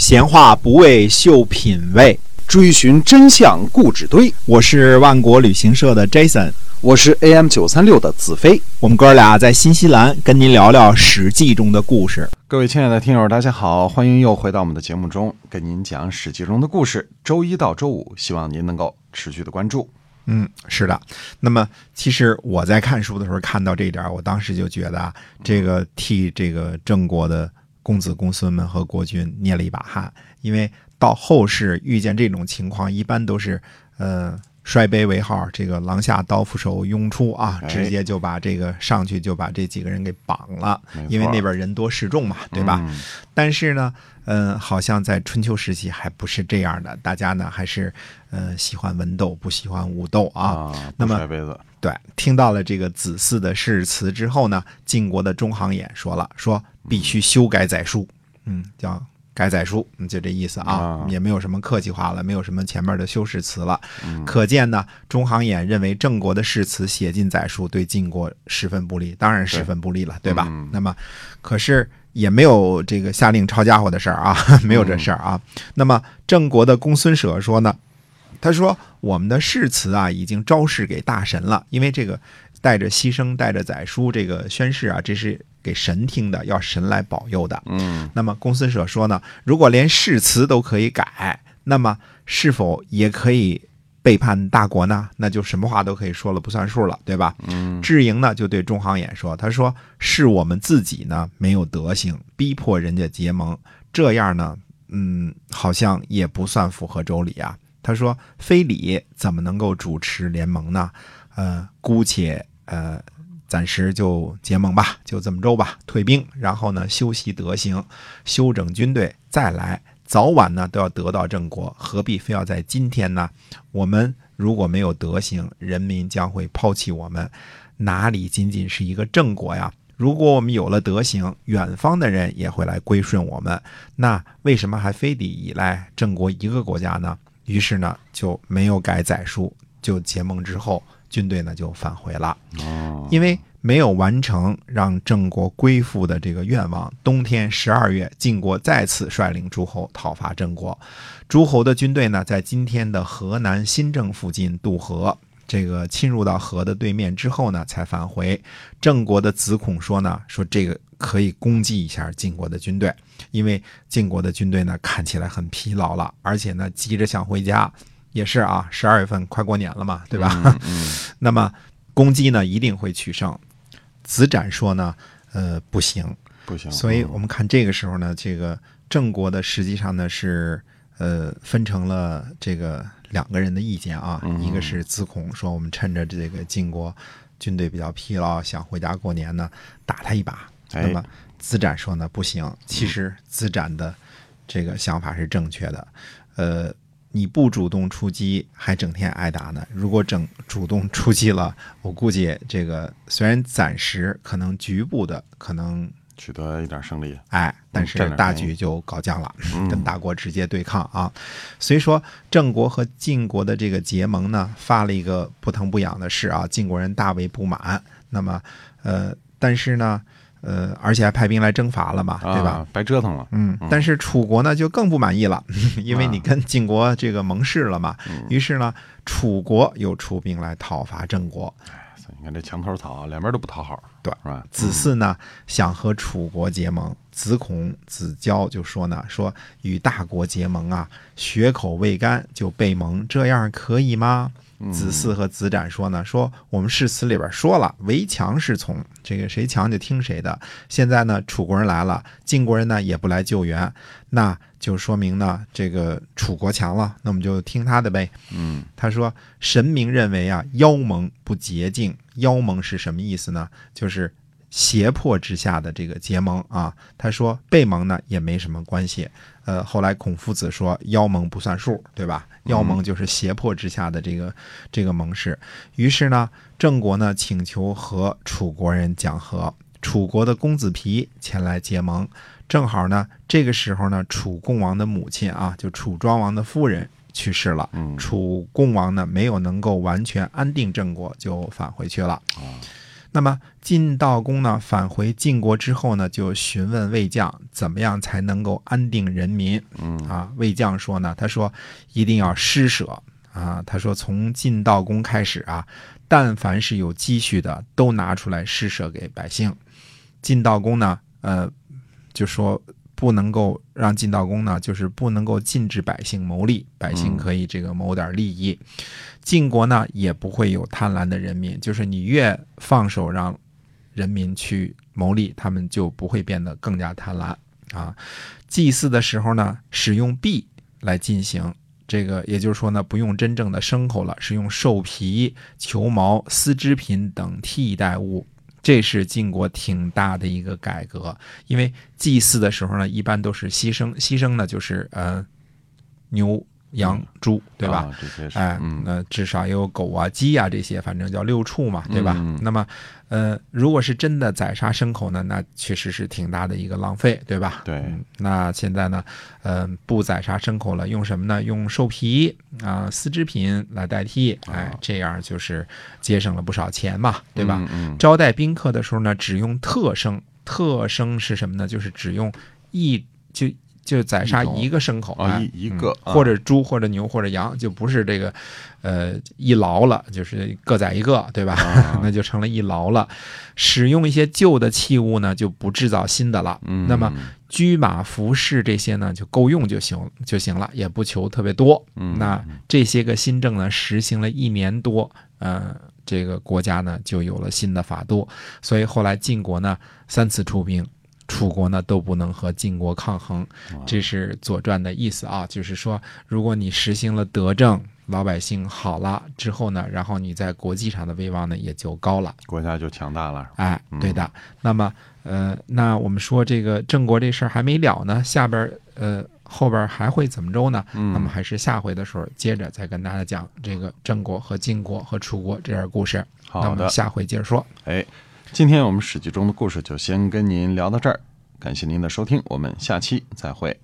闲话不为秀品味，追寻真相固执堆。我是万国旅行社的 Jason，我是 AM 九三六的子飞。我们哥俩在新西兰跟您聊聊《史记》中的故事。各位亲爱的听友，大家好，欢迎又回到我们的节目中，跟您讲《史记》中的故事。周一到周五，希望您能够持续的关注。嗯，是的。那么，其实我在看书的时候看到这一点，我当时就觉得啊，这个替这个郑国的公子公孙们和国君捏了一把汗，因为到后世遇见这种情况，一般都是呃摔杯为号，这个廊下刀斧手拥出啊，哎直接就把这个上去就把这几个人给绑了，因为那边人多势众嘛，对吧？嗯但是呢，嗯、好像在春秋时期还不是这样的，大家呢还是呃喜欢文斗，不喜欢武斗啊。啊，那么摔杯子，对，听到了这个子嗣的誓词之后呢，晋国的中行衍说了，说必须修改载书，嗯，叫改载书，嗯就这意思啊，啊。也没有什么客气话了，没有什么前面的修饰词了。嗯。可见呢，中行衍认为郑国的誓词写进载书对晋国十分不利，当然十分不利了，对。吧？嗯。那么，可是也没有这个下令抄家伙的事儿啊，没有这事儿啊。那么郑国的公孙舍说呢，他说我们的誓词啊已经昭示给大神了，因为这个带着牺牲、带着宰书这个宣誓啊，这是给神听的，要神来保佑的。嗯那么公孙舍说呢，如果连誓词都可以改，那么是否也可以背叛大国呢？那就什么话都可以说了不算数了，对吧？嗯智盈呢就对中行衍说：“他说是我们自己呢没有德行，逼迫人家结盟，这样呢，嗯，好像也不算符合周礼啊。”他说：“非礼怎么能够主持联盟呢？呃，姑且呃。”暂时就结盟吧，就这么着吧，退兵，然后呢修习德行，修整军队，再来，早晚呢都要得到郑国，何必非要在今天呢？我们如果没有德行，人民将会抛弃我们，哪里仅仅是一个郑国呀？如果我们有了德行，远方的人也会来归顺我们，那为什么还非得依赖郑国一个国家呢？于是呢就没有改载书，就结盟之后，军队呢就返回了。哦，因为没有完成让郑国归附的这个愿望，冬天十二月，晋国再次率领诸侯讨伐郑国。诸侯的军队呢，在今天的河南新郑附近渡河，这个侵入到河的对面之后呢，才返回。郑国的子孔说呢，说这个可以攻击一下晋国的军队，因为晋国的军队呢看起来很疲劳了，而且呢急着想回家。也是啊，十二月份快过年了嘛，对吧？嗯嗯 那么攻击呢一定会取胜。子展说呢，呃，不行。不行，所以嗯我们看这个时候呢，这个郑国的实际上呢是呃分成了这个两个人的意见啊，嗯一个是自孔说我们趁着这个晋国军队比较疲劳，想回家过年呢，打他一把。哎那么子展说呢不行，其实子展的这个想法是正确的，呃。你不主动出击，还整天挨打呢。如果整主动出击了，我估计这个虽然暂时可能局部的可能取得一点胜利，哎，但是大局就搞僵了，嗯跟大国直接对抗啊。所以说，郑国和晋国的这个结盟呢，发了一个不疼不痒的事啊，晋国人大为不满。那么，呃，但是呢，呃，而且还派兵来征伐了嘛，对吧？啊？白折腾了，嗯，但是楚国呢就更不满意了，因为你啊跟晋国这个盟誓了嘛。嗯于是呢，楚国又出兵来讨伐郑国。你看这墙头草，两边都不讨好，对是吧？子嗣呢想和楚国结盟，子孔、子交就说呢，说与大国结盟啊，血口未干就被盟，这样可以吗？嗯子嗣和子展说呢，说我们誓词里边说了，唯强是从，这个谁强就听谁的。现在呢，楚国人来了，晋国人呢也不来救援，那就说明呢，这个楚国强了，那我们就听他的呗。嗯他说：“神明认为啊，妖盟不洁净。妖盟是什么意思呢？就是胁迫之下的这个结盟啊。他说被盟呢也没什么关系。呃，后来孔夫子说妖盟不算数，对吧？妖盟就是胁迫之下的这个这个盟誓。于是呢，郑国呢请求和楚国人讲和。楚国的公子皮前来结盟，正好呢，这个时候呢，楚共王的母亲啊，就楚庄王的夫人去世了。嗯楚共王呢没有能够完全安定郑国，就返回去了。那么晋悼公呢返回晋国之后呢，就询问魏将怎么样才能够安定人民。嗯啊，魏将说呢，他说一定要施舍啊，他说从晋悼公开始啊，但凡是有积蓄的，都拿出来施舍给百姓。晋悼公呢，呃，就说不能够让晋悼公呢，就是不能够禁止百姓谋利，百姓可以这个谋点利益。晋国呢，也不会有贪婪的人民，就是你越放手让人民去谋利，他们就不会变得更加贪婪啊。祭祀的时候呢，使用币来进行。这个也就是说呢，不用真正的牲口了，是用兽皮、球毛、丝织品等替代物。这是晋国挺大的一个改革，因为祭祀的时候呢，一般都是牺牲，牺牲呢就是呃牛、羊、猪，对吧？啊这些是哎，嗯那至少也有狗啊、鸡啊这些，反正叫六畜嘛，对吧？嗯那么，呃，如果是真的宰杀牲口呢，那确实是挺大的一个浪费，对吧？对嗯那现在呢，呃，不宰杀牲口了，用什么呢？用兽皮啊、丝织品来代替，哎啊，这样就是节省了不少钱嘛，对吧？嗯嗯招待宾客的时候呢，只用特生。特生是什么呢？就是只用一就就宰杀一个牲口啊哎一一个或者猪或者牛或者羊，就不是这个呃一劳了，就是各宰一个，对吧？啊 那就成了一劳了。使用一些旧的器物呢，就不制造新的了。嗯那么车马服饰这些呢，就够用就行就行了，也不求特别多。嗯那这些个新政呢，实行了一年多，呃，这个国家呢就有了新的法度，所以后来晋国呢三次出兵。楚国呢都不能和晋国抗衡，这是《左传》的意思啊，就是说，如果你实行了德政，老百姓好了之后呢，然后你在国际上的威望呢也就高了。国家就强大了。哎，对的。那么，呃，那我们说这个郑国这事儿还没了呢，下边儿呃后边儿还会怎么着呢？嗯那么还是下回的时候接着再跟大家讲这个郑国和晋国和楚国这点故事。那好的，么下回接着说。哎，今天我们史记中的故事就先跟您聊到这儿，感谢您的收听，我们下期再会。